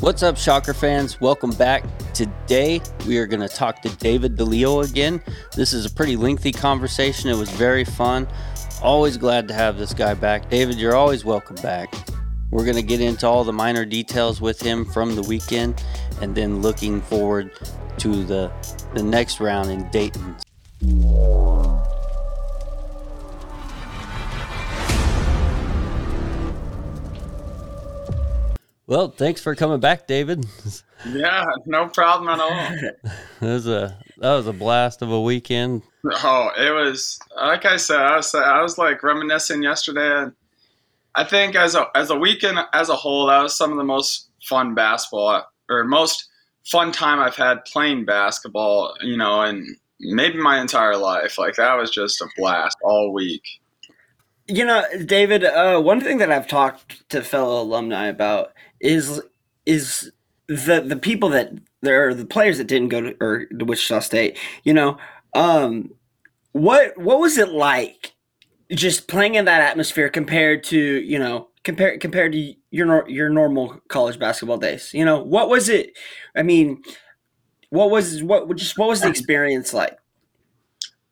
What's up, Shocker fans? Welcome back. Today, we are going to talk to David DiLeo again. This is a pretty lengthy conversation. It was very fun. Always glad to have this guy back. David, you're always welcome back. We're going to get into all the minor details with him from the weekend and then looking forward to the, the next round in Dayton. Well, thanks for coming back, David. Yeah, no problem at all. that was a that was a blast of a weekend. Oh, it was like I said. I was I was like reminiscing yesterday. And I think as a as a weekend as a whole, that was some of the most fun basketball or most fun time I've had playing basketball. You know, and maybe my entire life. Like that was just a blast all week. You know, David. Uh, one thing that I've talked to fellow alumni about is is the the people that there are the players that didn't go to or to Wichita State. You know, um, what what was it like just playing in that atmosphere compared to you know compared compared to your your normal college basketball days? You know, what was it? I mean, what was what just what was the experience like?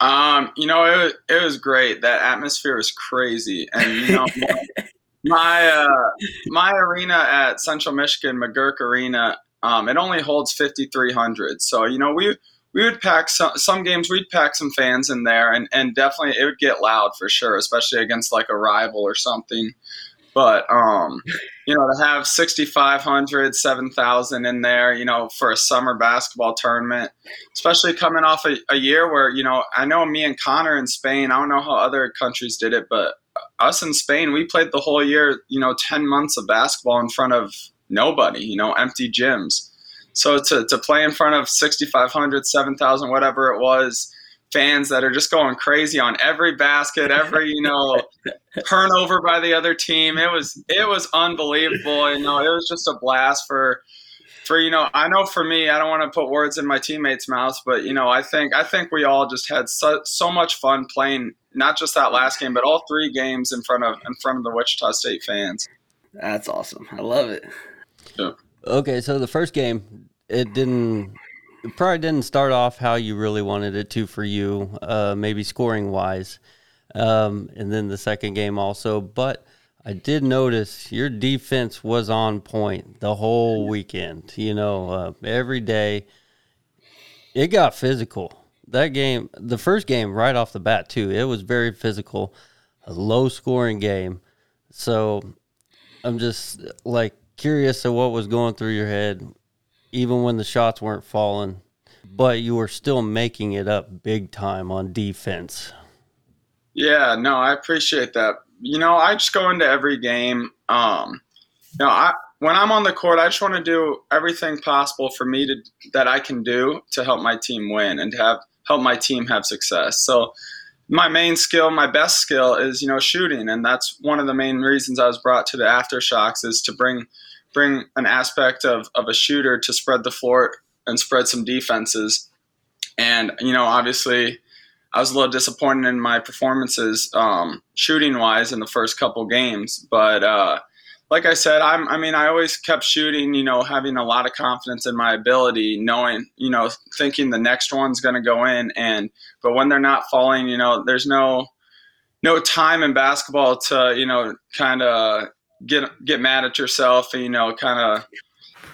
Um, you know, it was, it was great. That atmosphere was crazy, and you know, my uh, my arena at Central Michigan McGuirk Arena, um, it only holds 5,300. So you know we we would pack some some games. We'd pack some fans in there, and and definitely it would get loud for sure, especially against like a rival or something. But um, you know, to have 6,500, 7,000 in there, you know, for a summer basketball tournament, especially coming off a, a year where you know I know me and Conner in Spain. I don't know how other countries did it, but us in Spain, we played the whole year, you know, 10 months of basketball in front of nobody, you know, empty gyms. So to, to play in front of 6,500, 7,000, whatever it was, fans that are just going crazy on every basket, every, you know, turnover by the other team. It was, it was unbelievable. You know, it was just a blast for, for you know i know for me i don't want to put words in my teammates mouths but you know i think i think we all just had so, so much fun playing not just that last game but all three games in front of in front of the wichita state fans. That's awesome. I love it. Yeah. okay so the first game it didn't it probably didn't start off how you really wanted it to for you uh, maybe scoring wise um, and then the second game also but I did notice your defense was on point the whole weekend. You know, uh, every day it got physical. That game, the first game right off the bat, too, it was very physical, a low scoring game. So I'm just like curious of what was going through your head, even when the shots weren't falling, but you were still making it up big time on defense. Yeah, no, I appreciate that you know, I just go into every game. Um, you know, I when I'm on the court, I just want to do everything possible for me to that I can do to help my team win and to have help my team have success. So my main skill, my best skill is, you know, shooting. And that's one of the main reasons I was brought to the aftershocks is to bring bring an aspect of, of a shooter to spread the floor and spread some defenses. And, you know, obviously I was a little disappointed in my performances um, shooting wise in the first couple games, but uh, like I said, I'm, I mean, I always kept shooting, you know, having a lot of confidence in my ability, knowing, you know, thinking the next one's going to go in. And, but when they're not falling, you know, there's no, no time in basketball to, you know, kind of get, get mad at yourself and, you know, kind of,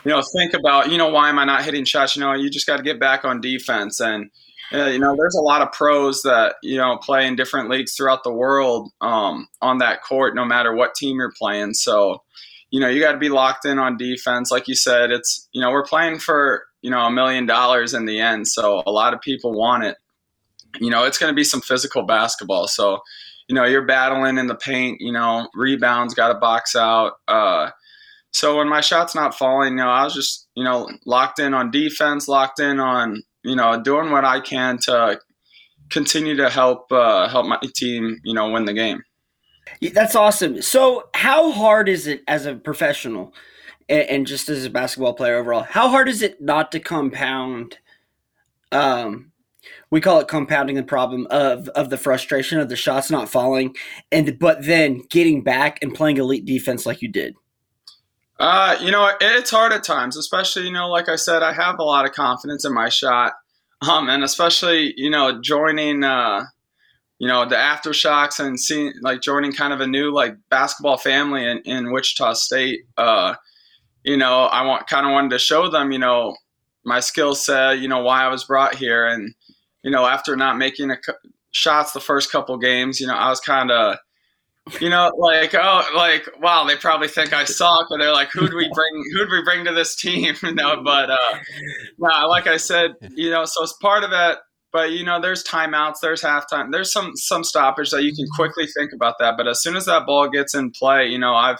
you know, think about, you know, why am I not hitting shots? You know, you just got to get back on defense. And, yeah, you know, there's a lot of pros that you know play in different leagues throughout the world um, on that court, no matter what team you're playing. So, you know, you got to be locked in on defense. Like you said, it's you know we're playing for you know a million dollars in the end, so a lot of people want it. You know, it's going to be some physical basketball. So, you know, you're battling in the paint. You know, rebounds, got to box out. Uh, so when my shot's not falling, you know, I was just you know locked in on defense, locked in on you know, doing what I can to continue to help uh, help my team, you know, win the game. That's awesome. So, how hard is it as a professional and, just as a basketball player overall? How hard is it not to compound? Um, we call it compounding the problem of of the frustration of the shots not falling, and but then getting back and playing elite defense like you did. Uh, you know, it's hard at times, especially, you know, like I said, I have a lot of confidence in my shot. Um, and especially, you know, joining, uh, you know, the aftershocks and seeing, like, joining kind of a new, like, basketball family in, in Wichita State. Uh, you know, I want kind of wanted to show them, you know, my skill set, you know, why I was brought here. And, you know, after not making a shots the first couple games, you know, I was kind of, you know, like oh, like wow, they probably think I suck, but they're like, who'd we bring? Who'd we bring to this team? no, but uh, yeah, like I said, you know, so it's part of that. But you know, there's timeouts, there's halftime, there's some some stoppage that you can quickly think about that. But as soon as that ball gets in play, you know, I've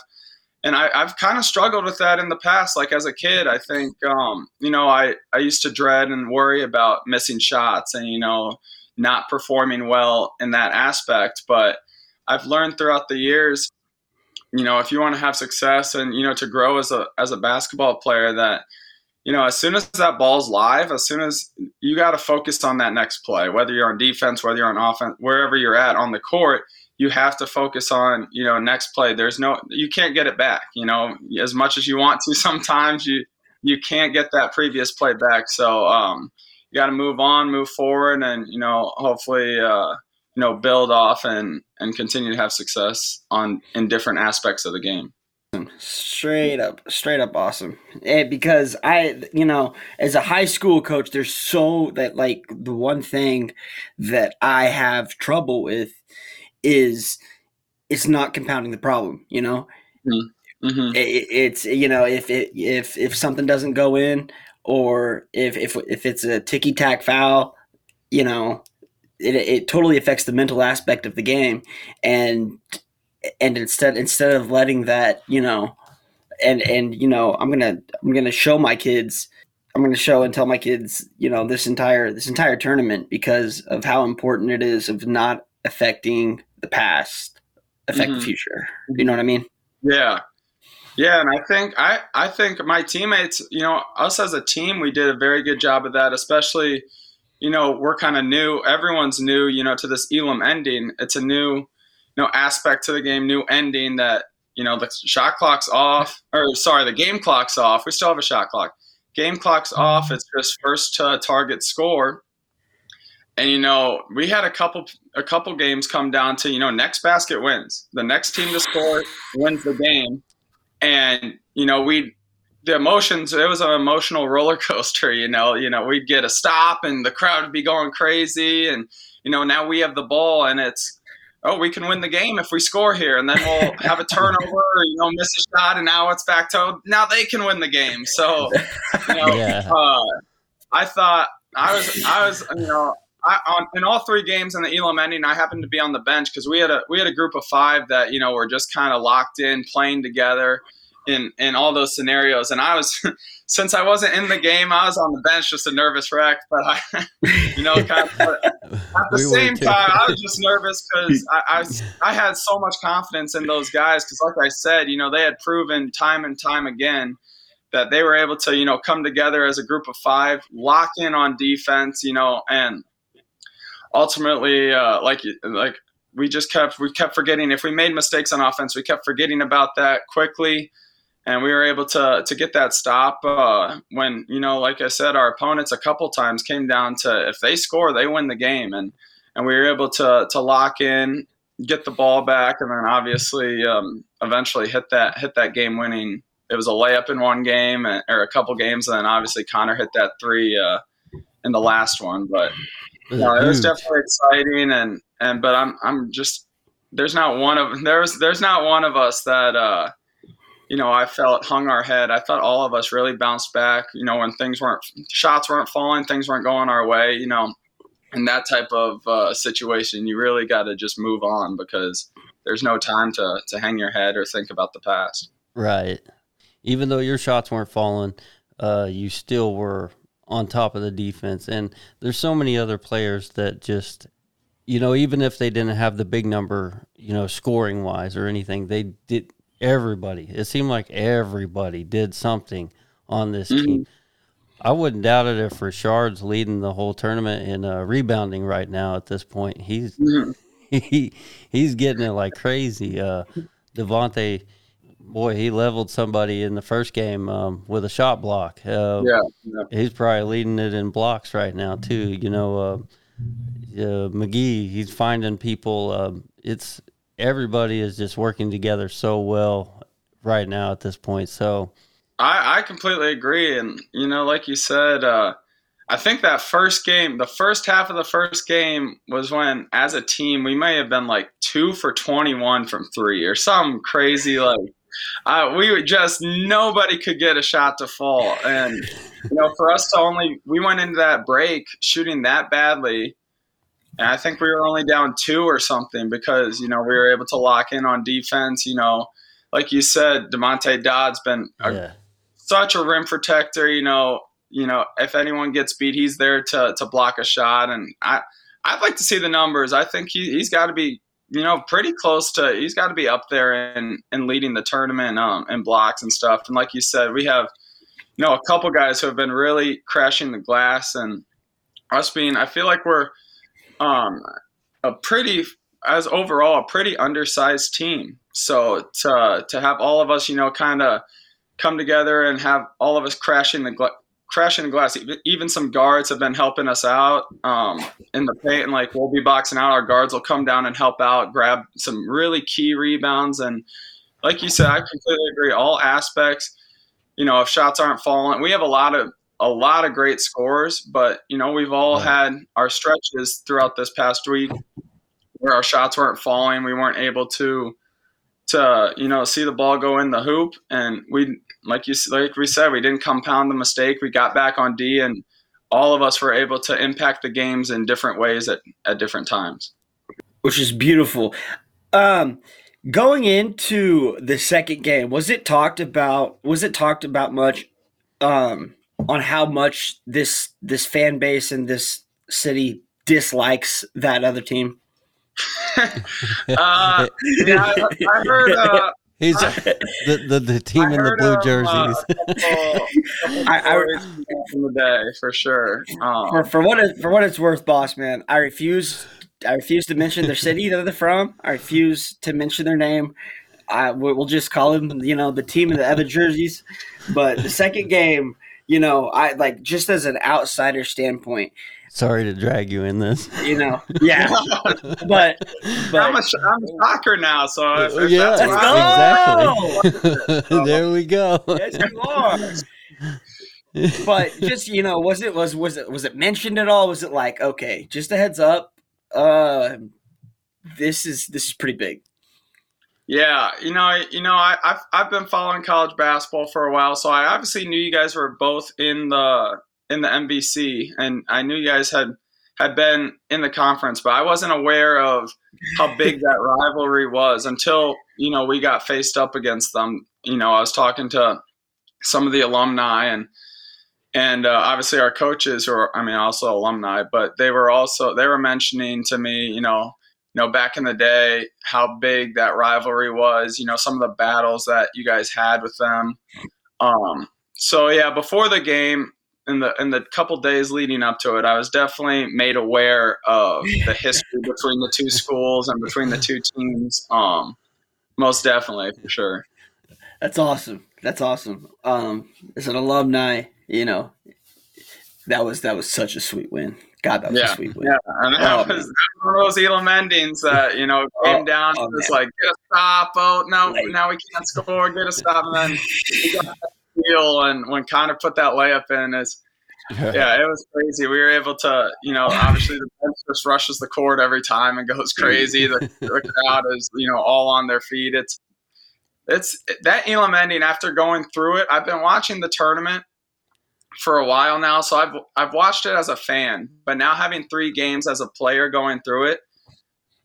and I, have kind of struggled with that in the past. Like as a kid, I think um, you know I I used to dread and worry about missing shots and you know not performing well in that aspect, but I've learned throughout the years, you know, if you want to have success and you know to grow as a as a basketball player, that you know, as soon as that ball's live, as soon as you got to focus on that next play, whether you're on defense, whether you're on offense, wherever you're at on the court, you have to focus on, you know, next play. There's no, you can't get it back. You know, as much as you want to, sometimes you you can't get that previous play back. So um, you got to move on, move forward, and you know, hopefully, uh, you know build off and and continue to have success on in different aspects of the game straight up straight up awesome and because i you know as a high school coach there's so that like the one thing that i have trouble with is it's not compounding the problem you know mm-hmm. mm-hmm. it, it's you know if it if if something doesn't go in or if if if it's a ticky tack foul you know it, it totally affects the mental aspect of the game. And and instead instead of letting that you know and and you know i'm gonna i'm gonna show my kids i'm gonna show and tell my kids you know this entire this entire tournament because of how important it is of not affecting the past affect mm-hmm. the future. You know what i mean? Yeah. Yeah and i think i i think my teammates you know us as a team we did a very good job of that especially you know, we're kind of new. Everyone's new, you know, to this Elam ending. It's a new, you know, aspect to the game, new ending that, you know, the shot clock's off, or sorry, the game clock's off. We still have a shot clock. Game clock's mm-hmm. off. It's just first to target score. And you know, we had a couple a couple games come down to, you know, next basket wins. The next team to score wins the game. And, you know, we the emotions it was an emotional roller coaster you know you know we'd get a stop and the crowd would be going crazy and you know now we have the ball and it's oh we can win the game if we score here and then we'll have a turnover you know miss a shot and now it's back to now they can win the game so you know yeah. uh, i thought i was i was you know I, on, in all three games in the Elam ending, I happened to be on the bench because we had a we had a group of five that you know were just kind of locked in, playing together in in all those scenarios. And I was, since I wasn't in the game, I was on the bench, just a nervous wreck. But I, you know, kind of, at the we same time, I was just nervous because I, I, I had so much confidence in those guys. Because, like I said, you know, they had proven time and time again that they were able to, you know, come together as a group of five, lock in on defense, you know, and ultimately, uh, like like we just kept we kept forgetting if we made mistakes on offense, we kept forgetting about that quickly and we were able to to get that stop uh, when you know, like I said, our opponents a couple times came down to if they score, they win the game, and and we were able to to lock in, get the ball back, and then obviously um, eventually hit that hit that game winning. It was a layup in one game or a couple games, and then obviously Conner hit that three uh, in the last one. But you know, it was definitely exciting, and and but I'm I'm just there's not one of there's there's not one of us that. Uh, you know, I felt hung our head. I thought all of us really bounced back, you know, when things weren't, shots weren't falling, things weren't going our way, you know, in that type of uh, situation, you really got to just move on because there's no time to, to hang your head or think about the past. Right. Even though your shots weren't falling, uh, you still were on top of the defense. And there's so many other players that just, you know, even if they didn't have the big number, you know, scoring wise or anything, they did everybody. It seemed like everybody did something on this mm-hmm. team. I wouldn't doubt it if Richard's leading the whole tournament in uh, rebounding right now. At this point, he's mm-hmm. he he's getting it like crazy. Uh, Devontae boy, he leveled somebody in the first game um, with a shot block. Uh, yeah, yeah, he's probably leading it in blocks right now too. You know, uh, uh, McGee, he's finding people. Um, it's everybody is just working together so well right now at this point. So I, I completely agree, and you know, like you said, uh, I think that first game, the first half of the first game was when, as a team, we may have been like two for twenty-one from three or some crazy like. Uh, we would just nobody could get a shot to fall, and you know, for us to only we went into that break shooting that badly, and I think we were only down two or something because you know we were able to lock in on defense. You know, like you said, Damonte Dodd's been a, yeah, such a rim protector. You know, you know if anyone gets beat, he's there to to block a shot. And I I'd like to see the numbers. I think he he's got to be you know pretty close to he's got to be up there and and leading the tournament um and blocks and stuff. And like you said, we have you know a couple guys who have been really crashing the glass and us being. I feel like we're um a pretty as overall a pretty undersized team. So to to have all of us, you know, kind of come together and have all of us crashing the gla- crashing the glass. Even- some guards have been helping us out um, in the paint, and like we'll be boxing out. Our guards will come down and help out, grab some really key rebounds, and like you said, I completely agree. All aspects, you know, if shots aren't falling, we have a lot of a lot of great scores, but you know, we've all had our stretches throughout this past week where our shots weren't falling. We weren't able to to you know see the ball go in the hoop, and we like you like we said, we didn't compound the mistake. We got back on D, and all of us were able to impact the games in different ways at at different times. which is beautiful. Um, going into the second game, was it talked about? Was it talked about much um, on how much this this fan base and this city dislikes that other team? Uh, yeah, I, I heard. Uh, he's the, the the team I in the blue of, jerseys. Uh, a couple- couple I- I- stories from the day for sure. Um, For for what it, for what it's worth, boss man, I refuse. I refuse to mention their city that they're from. I refuse to mention their name. I we'll we'll just call them, you know, the team in the other jerseys. But the second game, you know, I like just as an outsider standpoint, Sorry to drag you in this. you know, yeah. But I'm a, I'm a soccer now, so if, if yeah, that's Let's what go! exactly. there we go. yes, you are. But just you know, was it was was it was it mentioned at all? Was it like okay, just a heads up? Uh, this is this is pretty big. Yeah, you know, you know, I, I've I've been following college basketball for a while, so I obviously knew you guys were both in the in the MVC, and I knew you guys had had been in the conference, but I wasn't aware of how big that rivalry was until you know we got faced up against them. You know, I was talking to some of the alumni and and uh, obviously our coaches, who are I mean also alumni, but they were also they were mentioning to me, you know, you know, back in the day, how big that rivalry was, you know, some of the battles that you guys had with them. Um, so yeah, before the game, in the in the couple days leading up to it, I was definitely made aware of the history between the two schools and between the two teams. Um, most definitely, for sure. That's awesome. That's awesome. Um, as an alumni, you know, that was that was such a sweet win. God, that was Yeah. a sweet win. Yeah, and that, Oh, was, that was one of those Elam endings that you know oh, came Oh, down. oh, it was man. like get a stop. Oh no, Like- now we can't score. Get a stop, and then we got that steal. And when Conner put that layup in, is yeah, it was crazy. We were able to, you know, obviously the bench just rushes the court every time and goes crazy. The, the crowd is, you know, all on their feet. It's it's that Elam ending. After going through it, I've been watching the tournament for a while now, so I've I've watched it as a fan. But now having three games as a player going through it,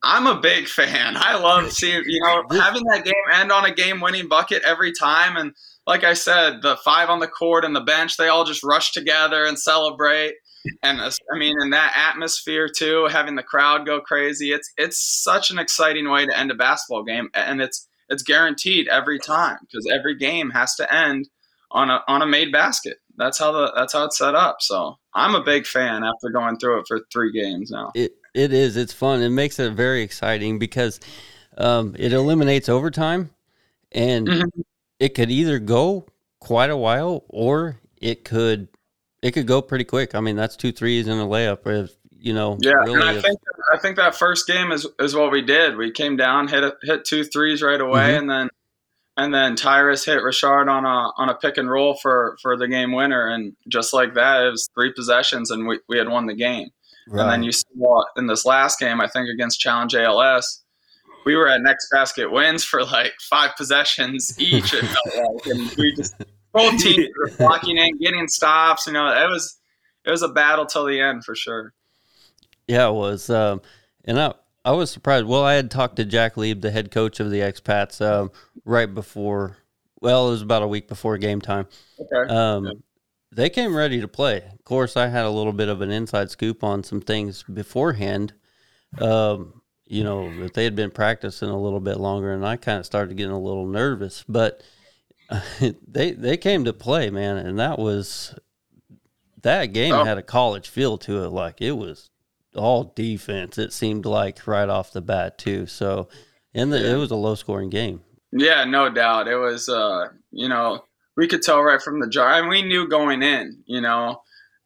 I'm a big fan. I love seeing, you know, having that game end on a game-winning bucket every time and like I said, the five on the court and the bench, they all just rush together and celebrate. And I mean, in that atmosphere too, having the crowd go crazy, it's it's such an exciting way to end a basketball game, and it's it's guaranteed every time because every game has to end on a on a made basket. That's how the that's how it's set up. So I'm a big fan after going through it for three games now. It it is. It's fun. It makes it very exciting because um, it eliminates overtime, and mm-hmm. it could either go quite a while or it could it could go pretty quick. I mean, that's two threes and a layup. If you know, yeah, really and I if, think I think that first game is is what we did. We came down, hit a, hit two threes right away, mm-hmm. and then and then Tyrus hit Richard on a on a pick and roll for for the game winner, and just like that, it was three possessions, and we, we had won the game. Right. And then you saw in this last game, I think against Challenge ALS, we were at next basket wins for like five possessions each. It felt like, and we just both teams were blocking in, getting stops. You know, it was it was a battle till the end for sure. Yeah, it was. Um, and I I was surprised. Well, I had talked to Jack Lieb, the head coach of the expats, um, right before. Well, it was about a week before game time. Okay. Um, yeah. They came ready to play. Of course, I had a little bit of an inside scoop on some things beforehand. Um, you know, that they had been practicing a little bit longer, and I kind of started getting a little nervous. But they they came to play, man, and that was that game oh. had a college feel to it. Like it was all defense. It seemed like right off the bat too. So, and the, it was a low scoring game. Yeah, no doubt. It was. Uh, you know, we could tell right from the jar, and we knew going in. You know,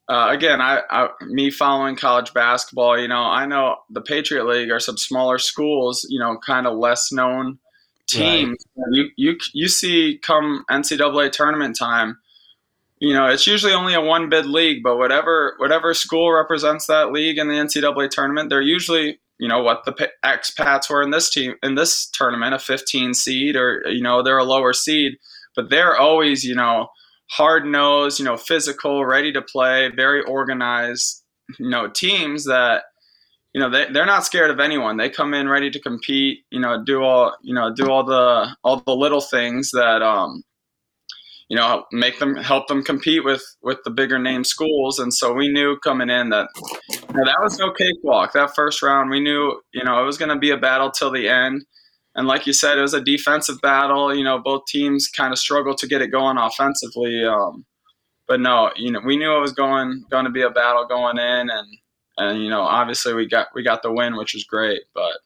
uh, again, I, I, me following college basketball. You know, I know the Patriot League are some smaller schools. You know, kind of less known teams. Right. You you you see come NCAA tournament time you know, it's usually only a one bid league, but whatever whatever school represents that league in the NCAA tournament, they're usually you know what the expats were in this team in this tournament, a 15 seed, or you know they're a lower seed, but they're always you know hard nosed, you know physical, ready to play, very organized, you know teams that you know they, they're not scared of anyone. They come in ready to compete you know do all you know do all the all the little things that um you know make them help them compete with with the bigger name schools. And so we knew coming in that you know, that was no cakewalk. That first round we knew you know it was going to be a battle till the end. And like you said it was a defensive battle. You know both teams kind of struggled to get it going offensively um, but no you know we knew it was going going to be a battle going in. And and you know obviously we got we got the win which was great. But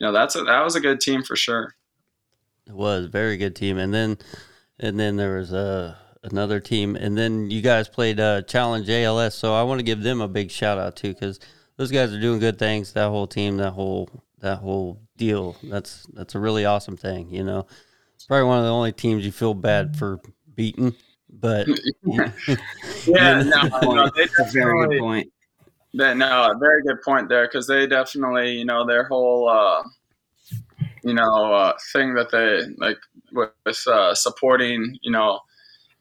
you know that's a, that was a good team for sure. It was a very good team. And then and then there was a uh, another team, and then you guys played uh, Challenge ALS. So I want to give them a big shout out too, because those guys are doing good things. That whole team, that whole that whole deal. That's that's a really awesome thing. You know, it's probably one of the only teams you feel bad for beating. But yeah, yeah no, no, that's a very good point. They, no, very good point there because they definitely, you know, their whole, uh, you know, uh, thing that they like with, uh, supporting, you know,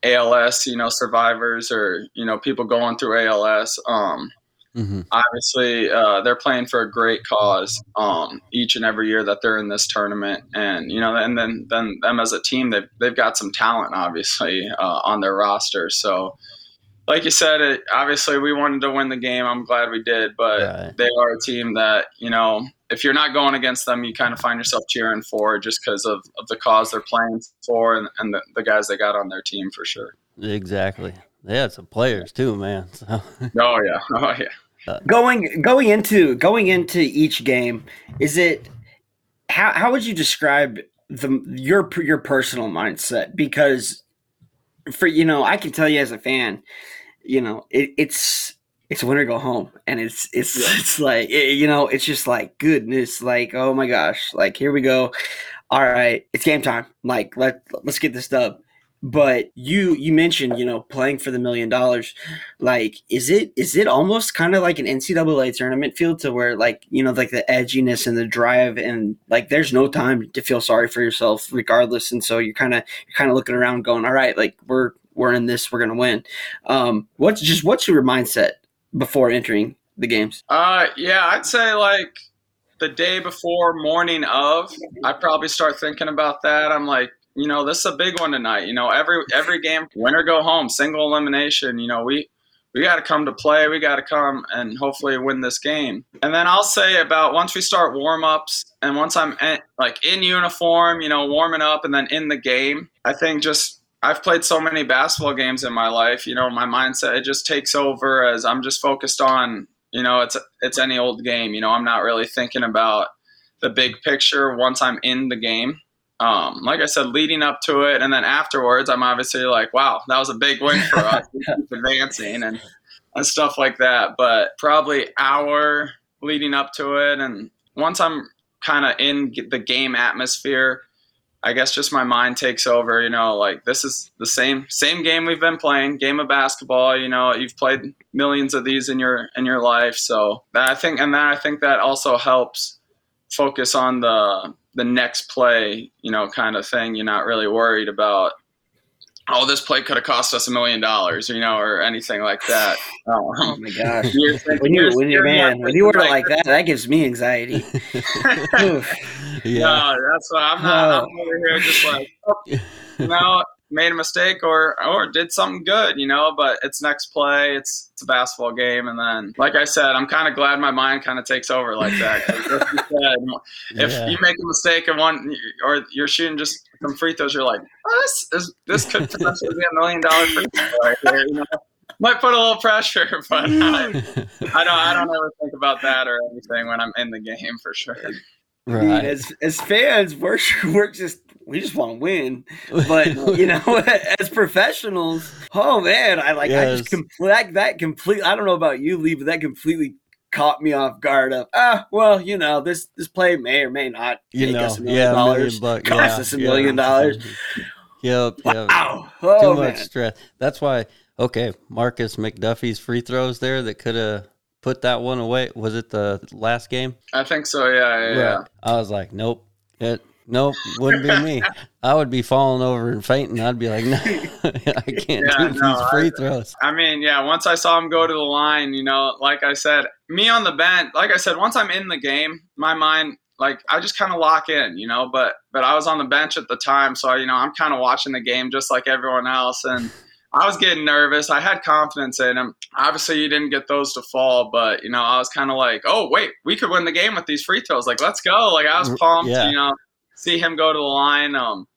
ALS, you know, survivors or you know people going through ALS. Um, mm-hmm. Obviously, uh, they're playing for a great cause um, each and every year that they're in this tournament, and you know, and then then them as a team, they've they've got some talent obviously uh, on their roster. So, like you said, it, obviously we wanted to win the game. I'm glad we did, but yeah. they are a team that you know if you're not going against them, you kind of find yourself cheering for just because of, of the cause they're playing for and, and the, the, guys they got on their team for sure. Exactly. They had some players too, man. So. Oh yeah. Oh yeah. Uh, going going into going into each game, is it how how would you describe the your your personal mindset? Because for you know, I can tell you as a fan, you know, it, it's it's winter go home and it's it's yeah. it's like it, you know it's just like goodness like oh my gosh like here we go. All right it's game time. Like let let's get this dub. But you you mentioned you know playing for the million dollars. Like is it is it almost kind of like an ncaa tournament feel to where like you know like the edginess and the drive and like there's no time to feel sorry for yourself regardless and so you're kind of you're kind of looking around going all right like we're we're in this we're gonna win. Um what's just what's your mindset before entering the games? Uh, yeah, I'd say like the day before, morning of, I probably start thinking about that. I'm like, you know, this is a big one tonight. You know, every every game, win or go home, single elimination. You know, we we got to come to play. We got to come and hopefully win this game. And then I'll say about once we start warm ups and once I'm in, like in uniform, you know, warming up and then in the game, I think just I've played so many basketball games in my life. You know, my mindset it just takes over as I'm just focused on. You know, it's it's any old game. You know, I'm not really thinking about the big picture once I'm in the game. um, like I said, leading up to it, and then afterwards, I'm obviously like, wow, that was a big win for us, advancing and and stuff like that. But probably hour leading up to it, and once I'm kind of in the game atmosphere, I guess just my mind takes over. You know, like this is the same same game we've been playing, game of basketball. You know, you've played millions of these in your in your life, so I think, and then I think that also helps focus on the the next play, you know, kind of thing. You're not really worried about, oh, this play could have cost us a million dollars, you know, or anything like that. Oh, oh my um, gosh! You're, when you when you man when you word it like that, that gives me anxiety. yeah, no, that's why I'm not. I'm over here just like, oh, you know, made a mistake or or did something good, you know. But it's next play. It's it's a basketball game, and then, like I said, I'm kind of glad my mind kind of takes over like that. said, if yeah. you make a mistake and one, or you're shooting just some free throws, you're like, oh, this is this could potentially be a million dollar free throw right here, you know. Might put a little pressure, but I, I don't. I don't ever think about that or anything when I'm in the game for sure. Right. as as fans, we're we're just we just want to win, but you know, as professionals, oh man, I like yes. I just complete that, that completely. I don't know about you, Lee, but that completely caught me off guard. Of ah, well, you know, this this play may or may not you make know, us a million yeah, dollars, million cost yeah, us a million dollars. Yep, yep. Wow. Oh, Too much stress. That's why. Okay, Markis McDuffie's free throws there that could have put that one away. Was it the last game? I think so. Yeah, yeah. yeah. I was like, nope. It Nope, wouldn't be me. I would be falling over and fainting. I'd be like, no, I can't yeah, do no, these free throws. I mean, yeah, once I saw him go to the line, you know, like I said, me on the bench, like I said, once I'm in the game, my mind, like I just kind of lock in, you know, but, but I was on the bench at the time. So, I, you know, I'm kind of watching the game just like everyone else. And, I was getting nervous. I had confidence in him. Obviously, you didn't get those to fall, but you know, I was kind of like, "Oh, wait, we could win the game with these free throws. Like, let's go!" Like, I was pumped. Yeah. You know, see him go to the line. Um,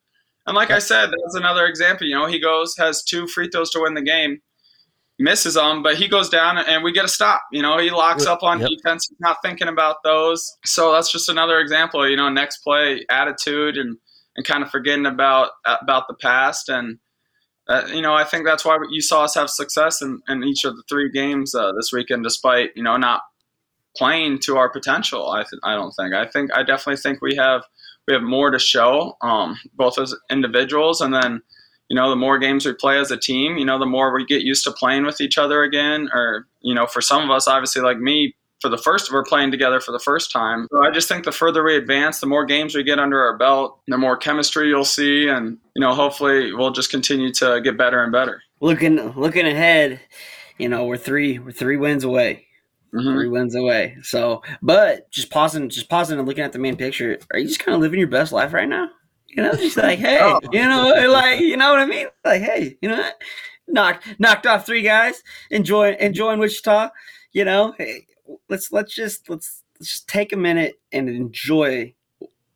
and like I said, that's another example. You know, he goes has two free throws to win the game, misses them, but he goes down and we get a stop. You know, he locks up on yep. defense, not thinking about those. So that's just another example. You know, next play attitude and and kind of forgetting about about the past and. Uh, you know, I think that's why you saw us have success in, in each of the three games uh, this weekend, despite you know not playing to our potential. I th- I don't think. I think I definitely think we have we have more to show, um, both as individuals and then, you know, the more games we play as a team, you know, the more we get used to playing with each other again. Or, you know, for some of us, obviously, like me, for the first, we're playing together for the first time. So I just think the further we advance, the more games we get under our belt, the more chemistry you'll see, and you know, hopefully, we'll just continue to get better and better. Looking, looking ahead, you know, we're three, we're three wins away mm-hmm. three wins away. So, but just pausing, just pausing and looking at the main picture. Are you just kind of living your best life right now? You know, just like, hey, oh. you know, like, you know what I mean? Like, hey, you know, what? knocked knocked off three guys, enjoy enjoying Wichita. You know, hey, let's let's just let's let's just take a minute and enjoy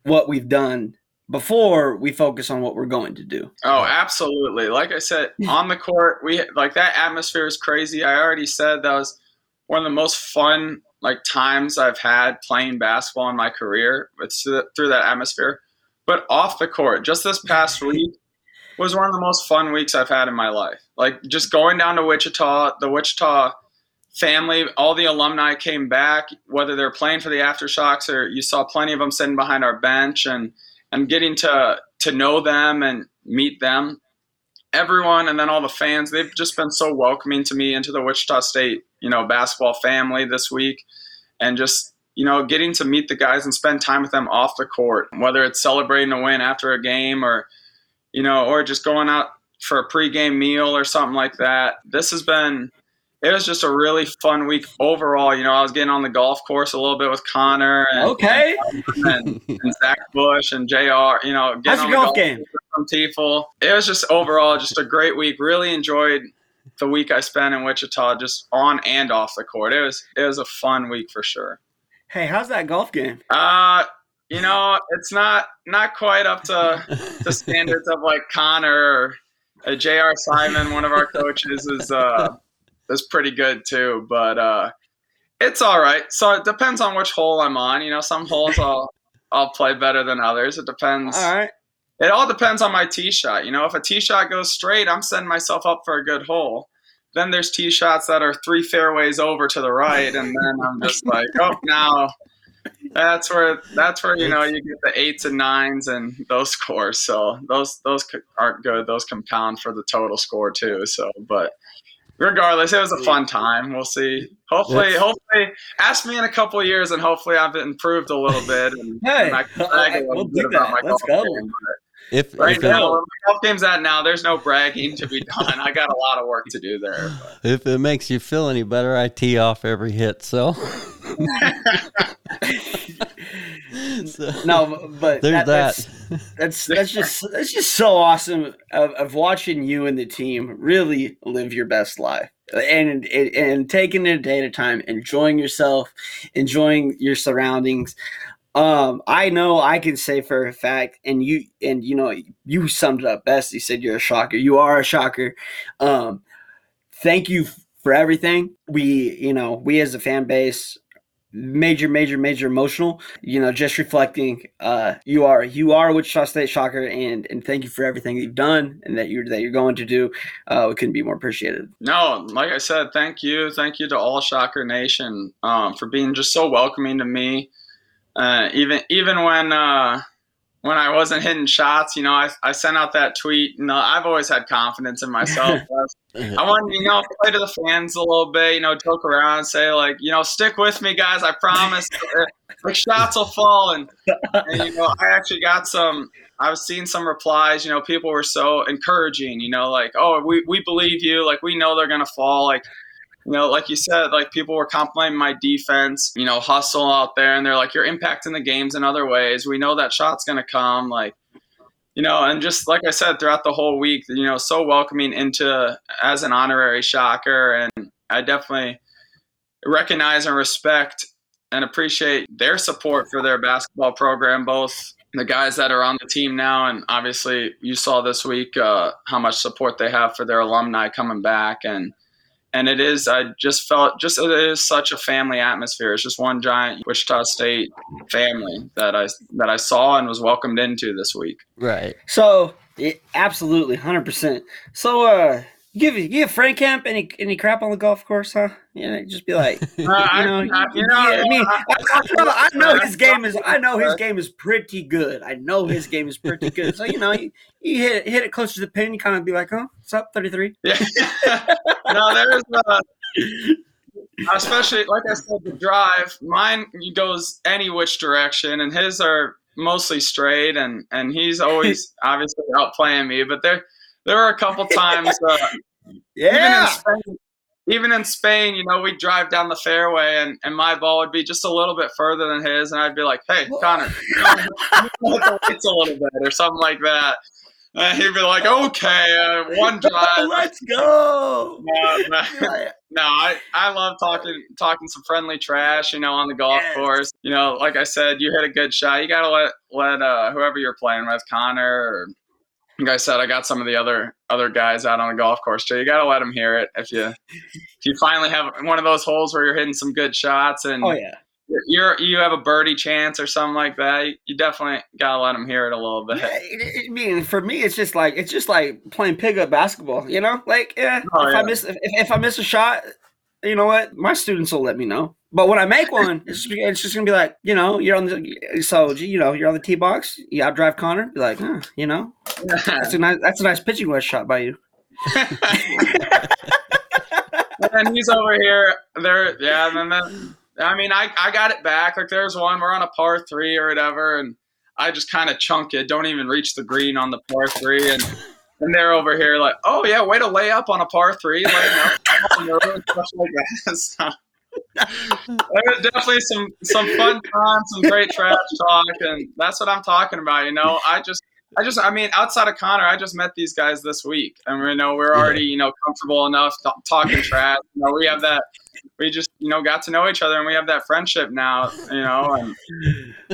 what we've done before we focus on what we're going to do. Oh, absolutely. Like I said, on the court, we like that atmosphere is crazy. I already said that was one of the most fun like times I've had playing basketball in my career with through that atmosphere. But off the court, just this past week was one of the most fun weeks I've had in my life. Like just going down to Wichita, the Wichita family, all the alumni came back, whether they're playing for the Aftershocks or you saw plenty of them sitting behind our bench and and getting to to know them and meet them. Everyone and then all the fans they've just been so welcoming to me into the wichita state you know basketball family this week. And just you know getting to meet the guys and spend time with them off the court whether it's celebrating a win after a game or you know or just going out for a pregame meal or something like that. This has been it was just a really fun week overall. You know, I was getting on the golf course a little bit with Conner and, okay. and, and Zach Bush and JR, you know, getting How's on the golf, golf game from Tiefel. It was just overall just a great week. Really enjoyed the week I spent in Wichita just on and off the court. It was it was a fun week for sure. Hey, how's that golf game? Uh you know, it's not not quite up to the standards of like Conner or uh, J.R. Simon, one of our coaches, is uh, is pretty good too. But uh, it's all right. So it depends on which hole I'm on. You know, some holes I'll I'll play better than others. It depends. All right. it all depends on my tee shot. You know, if a tee shot goes straight, I'm setting myself up for a good hole. Then there's tee shots that are three fairways over to the right, and then I'm just like, oh, now that's where that's where you know you get the eights and nines and those scores. So those those aren't good. Those compound for the total score too. So, but regardless, it was a fun time. We'll see. Hopefully, hopefully, ask me in a couple years, and hopefully, I've improved a little bit. And, hey, and I brag we'll do that. Let's go. Game, if, right if now, it, golf game's at now, there's no bragging to be done. I got a lot of work to do there. But. If it makes you feel any better, I tee off every hit. So. so no, but there's that, That's, that's that's just that's just so awesome of, of watching you and the team really live your best life and and taking it a day at a time, enjoying yourself, enjoying your surroundings. Um, I know I can say for a fact, and you and you know you summed it up best. You said you're a shocker. You are a shocker. Um, thank you for everything. We, you know, we as a fan base major, major, major emotional. You know, just reflecting. Uh, you are you are a Wichita State Shocker, and and thank you for everything you've done and that you're that you're going to do. Uh, we couldn't be more appreciated. No, like I said, thank you, thank you to all Shocker Nation um, for being just so welcoming to me. Uh, even even when uh, when I wasn't hitting shots, you know, I, I sent out that tweet. You know, I've always had confidence in myself. I want you know, play to the fans a little bit, you know, joke around, say like, you know, stick with me, guys. I promise the shots will fall. And, and, you know, I actually got some, I was seeing some replies, you know, people were so encouraging, you know, like, oh, we, we believe you. Like, we know they're going to fall. Like, you know, like you said, like people were complimenting my defense, you know, hustle out there, and they're like, you're impacting the games in other ways. We know that shot's going to come. Like, you know, and just like I said, throughout the whole week, you know, so welcoming into as an honorary shocker. And I definitely recognize and respect and appreciate their support for their basketball program, both the guys that are on the team now, and obviously you saw this week uh, how much support they have for their alumni coming back. And and it is i just felt just it is such a family atmosphere. It's just one giant wichita state family that i that i saw and was welcomed into this week. Right. So it, absolutely 100% so uh you give you give Frankamp any any crap on the golf course, huh? Yeah, just be like, uh, you know, I, I, you know, I mean, I, I, know, I know his game is, I know his game is pretty good. I know his game is pretty good. So you know, you, you hit hit it close to the pin, you kind of be like, huh, what's up, thirty three? Yeah. no, there's uh, especially like I said, the drive. Mine goes any which direction, and his are mostly straight, and and he's always obviously outplaying me, but they're there were a couple times. Uh, yeah. Even in, Spain, even in Spain, you know, we'd drive down the fairway and, and my ball would be just a little bit further than his. And I'd be like, hey, Conner, it's a little bit or something like that. And he'd be like, okay, uh, one drive. Let's go. No, no, no, I, I love talking talking some friendly trash, you know, on the golf yes. course. You know, like I said, you hit a good shot. You got to let, let uh, whoever you're playing with, Conner or like I said, I got some of the other other guys out on the golf course too. You got to let them hear it if you if you finally have one of those holes where you're hitting some good shots and oh yeah, you're you have a birdie chance or something like that. You definitely got to let them hear it a little bit. Yeah, I mean, for me, it's just like it's just like playing pickup basketball. You know, like yeah, oh, if yeah. I miss if, if I miss a shot, you know what? My students will let me know. But when I make one, it's just, it's just gonna be like, you know, you're on the so you know you're on the tee box. You out drive Conner. Be like, huh, you know, that's a nice that's a nice pitching wedge shot by you. and he's over here. There, yeah. And then, I mean, I I got it back. Like there's one. We're on a par three or whatever, and I just kind of chunk it. Don't even reach the green on the par three, and and they're over here like, oh yeah, way to lay up on a par three, laying up, stuff like that. So, there was definitely some some fun times, some great trash talk, and that's what I'm talking about. You know, I just, I just, I mean, outside of Conner, I just met these guys this week, and we know we're already, you know, comfortable enough talking trash. You know, we have that, we just, you know, got to know each other, and we have that friendship now. You know, and,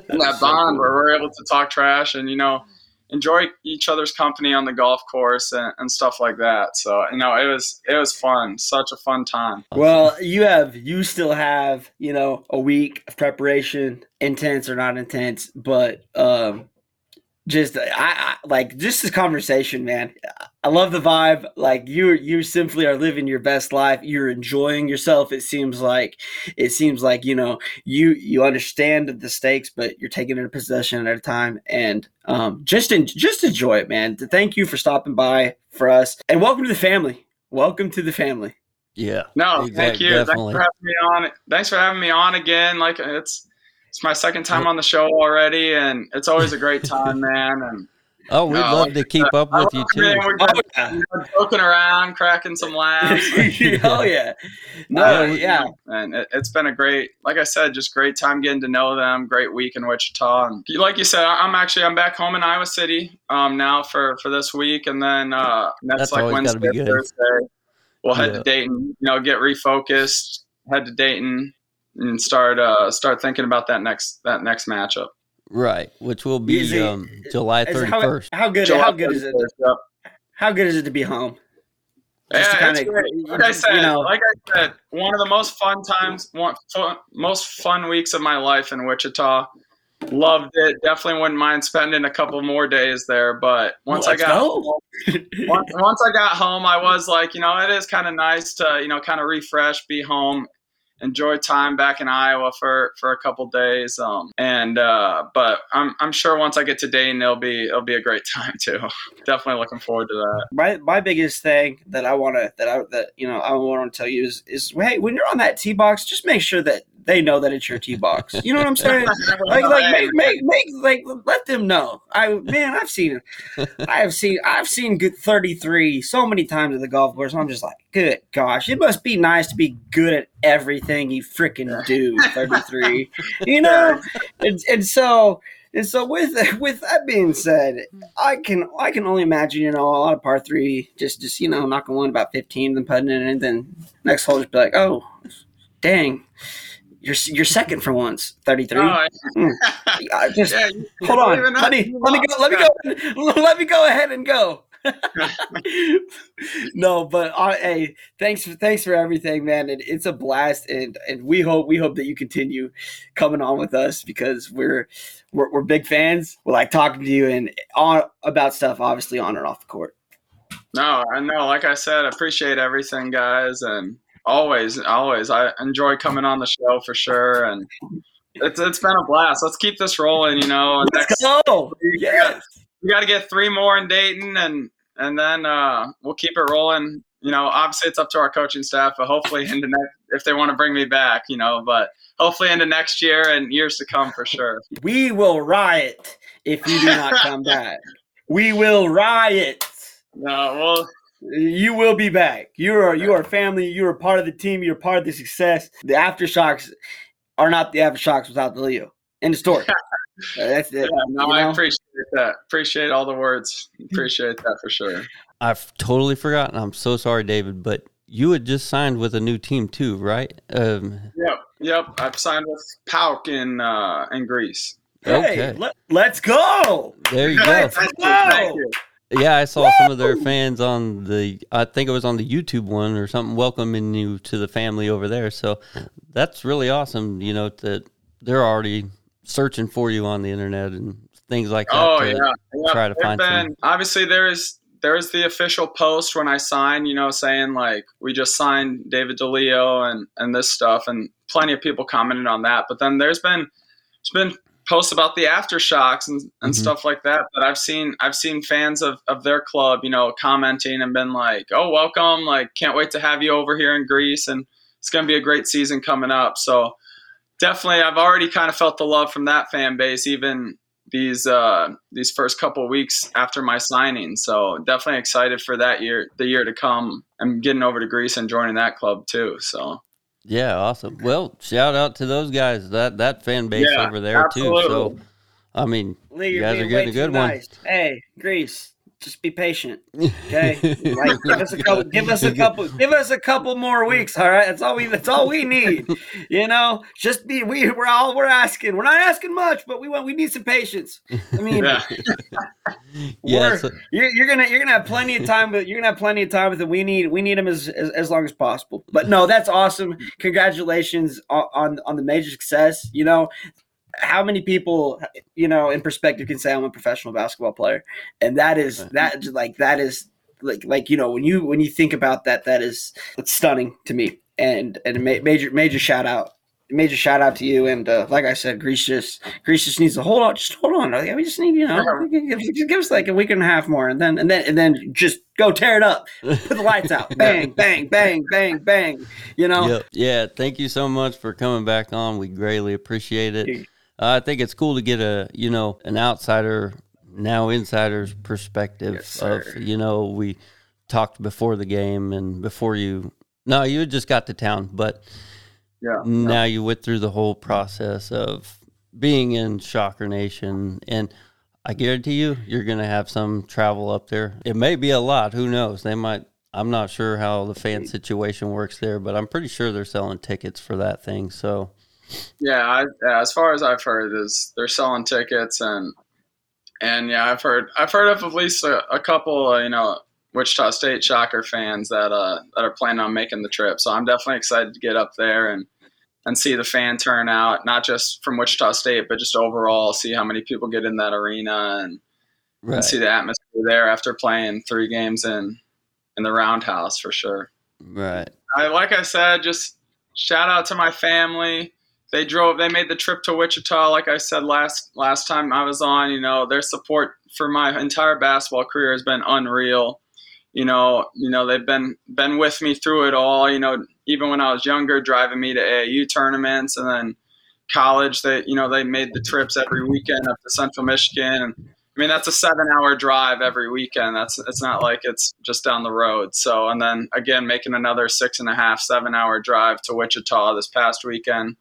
and that bond where we're able to talk trash, and you know enjoy each other's company on the golf course and, and, stuff like that. So you know, it was it was fun, such a fun time. Well, you have you still have you know a week of preparation, intense or not intense, but um, just I, I like just this conversation, man. I love the vibe. Like you, you simply are living your best life. You're enjoying yourself. It seems like, it seems like you know you you understand the stakes, but you're taking it a possession at a time, and um, just in, just enjoy it, man. Thank you for stopping by for us, and welcome to the family. Welcome to the family. Yeah. No, exactly, thank you. Definitely. Thanks for having me on. Thanks for having me on again. Like it's it's my second time on the show already, and it's always a great time, man. And oh, we'd no, love to keep uh, up with you too. We're oh, yeah. joking around, cracking some laughs. oh yeah, no, yeah. And it, has been a great, like I said, just great time getting to know them. Great week in Wichita, and like you said, I'm actually I'm back home in Iowa City um, now for for this week, and then uh, next That's like Wednesday, Thursday, we'll head Yeah. to Dayton. You know, get refocused, head to Dayton, and start uh, start thinking about that next that next matchup. Right, which will be it- um, July Is- thirty How, first. how good? July How good is it? 31st, yep. How good is it to be home? Just Yeah, kinda- great. Like I said, you know- like I said, one of the most fun times, one fun, most fun weeks of my life in Wichita. Loved it. Definitely wouldn't mind spending a couple more days there. But once Let's I got go. home, once, once I got home, I was like, you know, it is kind of nice to, you know, kind of refresh, be home, enjoy time back in Iowa for for a couple days. Um, and uh, but I'm I'm sure once I get to Dayton, it'll be it'll be a great time too. Definitely looking forward to that. my my biggest thing that I want to that I that you know I want to tell you is is hey when you're on that tee box just make sure that they know that it's your tee box. You know what I'm saying? like like make make make like let them know. I man I've seen it. I have seen I've seen good 33 so many times at the golf course. I'm just like good gosh it must be nice to be good at everything you freaking do 33. you know and, and so. And so with with that being said, I can I can only imagine you know a lot of par three just just you know knocking one about fifteen, then putting it in, and then next hole just be like, oh, dang, you're you're second for once, thirty three. Oh, I just yeah, hold on, let me let me go let me go let me go ahead and go. no, but uh, hey, thanks for thanks for everything, man. And it's a blast, and and we hope we hope that you continue coming on with us because we're we're, we're big fans. We like talking to you and on about stuff, obviously on and off the court. No, I know. Like I said, I appreciate everything, guys, and always, always, I enjoy coming on the show for sure. And it's it's been a blast. Let's keep this rolling. You know, Let's next, go! Yes. we got to get three more in Dayton, and and then uh, we'll keep it rolling. You know, obviously it's up to our coaching staff, but hopefully into next, if they want to bring me back, you know, but hopefully into next year and years to come for sure. We will riot if you do not come back. We will riot. No, well, You will be back. You are you are family. You are part of the team. You're part of the success. The aftershocks are not the aftershocks without DiLeo. End of story. That's it. yeah, no, you I appreciate that. Appreciate all the words. Appreciate that for sure. I've totally forgotten. I'm so sorry, David, but you had just signed with a new team too, right? Um, Yep, yep. I've signed with PAOK in uh, in Greece. Hey, okay, let, let's go. there you go. Let's Thank you, go. Yeah, I saw some of their fans on the. I think it was on the YouTube one or something, welcoming you to the family over there. So that's really awesome. You know that they're already searching for you on the internet and things like that. Oh yeah, yeah. try to There's find some- been, obviously there is there is the official post when I signed, you know, saying like we just signed David DiLeo and and this stuff, and plenty of people commented on that. But then there's been it's been posts about the aftershocks and, and Mhm. stuff like that But I've seen I've seen fans of, of their club, you know, commenting and been like, Oh, welcome, like can't wait to have you over here in Greece and it's gonna be a great season coming up. So definitely I've already kind of felt the love from that fan base, even these uh, these first couple of weeks after my signing. So definitely excited for that year, the year to come. I'm getting over to Greece and joining that club too. So Yeah, awesome. Well, shout out to those guys. That that fan base Yeah, over there too. So. I mean, Lee, You guys are getting a good too one. Hey, Greece, just be patient. Okay, like give us a couple, give us a couple, give us a couple more weeks. All right, that's all we, that's all we need. You know, just be we we're all we're asking. We're not asking much, but we want we need some patience. I mean, yeah, yeah. So, you're, you're gonna you're gonna have plenty of time, but you're gonna have plenty of time with it. We need we need them as, as as long as possible. But no, that's awesome. Congratulations on on, on the major success. You know, how many people, you know, in perspective can say I'm a professional basketball player, and that is that like that is like like you know when you when you think about that, that is it's stunning to me, and and major major shout out major shout out to you. And uh, like I said, Greece just Greece just needs to hold on. Just hold on. We just need you know, just give us like a week and a half more, and then and then and then just go tear it up. Put the lights out. bang, bang, bang, bang, bang. You know. Yep. Yeah. Thank you so much for coming back on. We greatly appreciate it. I think it's cool to get a you know an outsider now insider's perspective yes, of you know we talked before the game and before you no you just got to town but yeah. Now you went through the whole process of being in Shocker Nation, and I guarantee you, you're going to have some travel up there. It may be a lot. Who knows? They might. I'm not sure how the fan situation works there, but I'm pretty sure they're selling tickets for that thing. So, yeah, I, as far as I've heard, is they're selling tickets and and yeah, I've heard I've heard of at least a, a couple, uh, you know, Wichita State Shocker fans that uh, that are planning on making the trip. So I'm definitely excited to get up there and and see the fan turnout, not just from Wichita State, but just overall, see how many people get in that arena and, right. and see the atmosphere there after playing three games in in the Roundhouse for sure. Right. I like I said, just shout out to my family. They drove. They made the trip to Wichita. Like I said last last time I was on, you know, their support for my entire basketball career has been unreal you know, you know they've been been with me through it all. You know, even when I was younger, driving me to AAU tournaments, and then college, they you know they made the trips every weekend up to Central Michigan. And I mean, that's a seven-hour drive every weekend. That's it's not like it's just down the road. So, and then again, making another six and a half, seven-hour drive to Wichita this past weekend.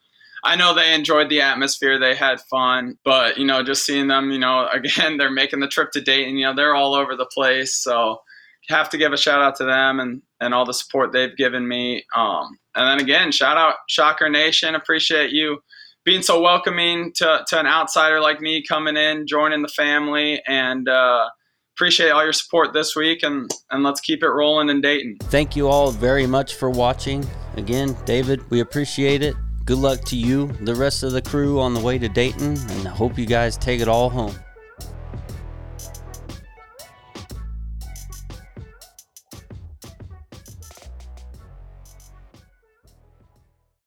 I know they enjoyed the atmosphere. They had fun, but you know, just seeing them, you know, again, they're making the trip to Dayton. You know, they're all over the place. So have to give a shout out to them and, and all the support they've given me. Um, and then again, shout out Shocker Nation. Appreciate you being so welcoming to, to an outsider like me coming in, joining the family, and uh, appreciate all your support this week. And, and let's keep it rolling in Dayton. Thank you all very much for watching. Again, David, we appreciate it. Good luck to you, the rest of the crew on the way to Dayton, and I hope you guys take it all home.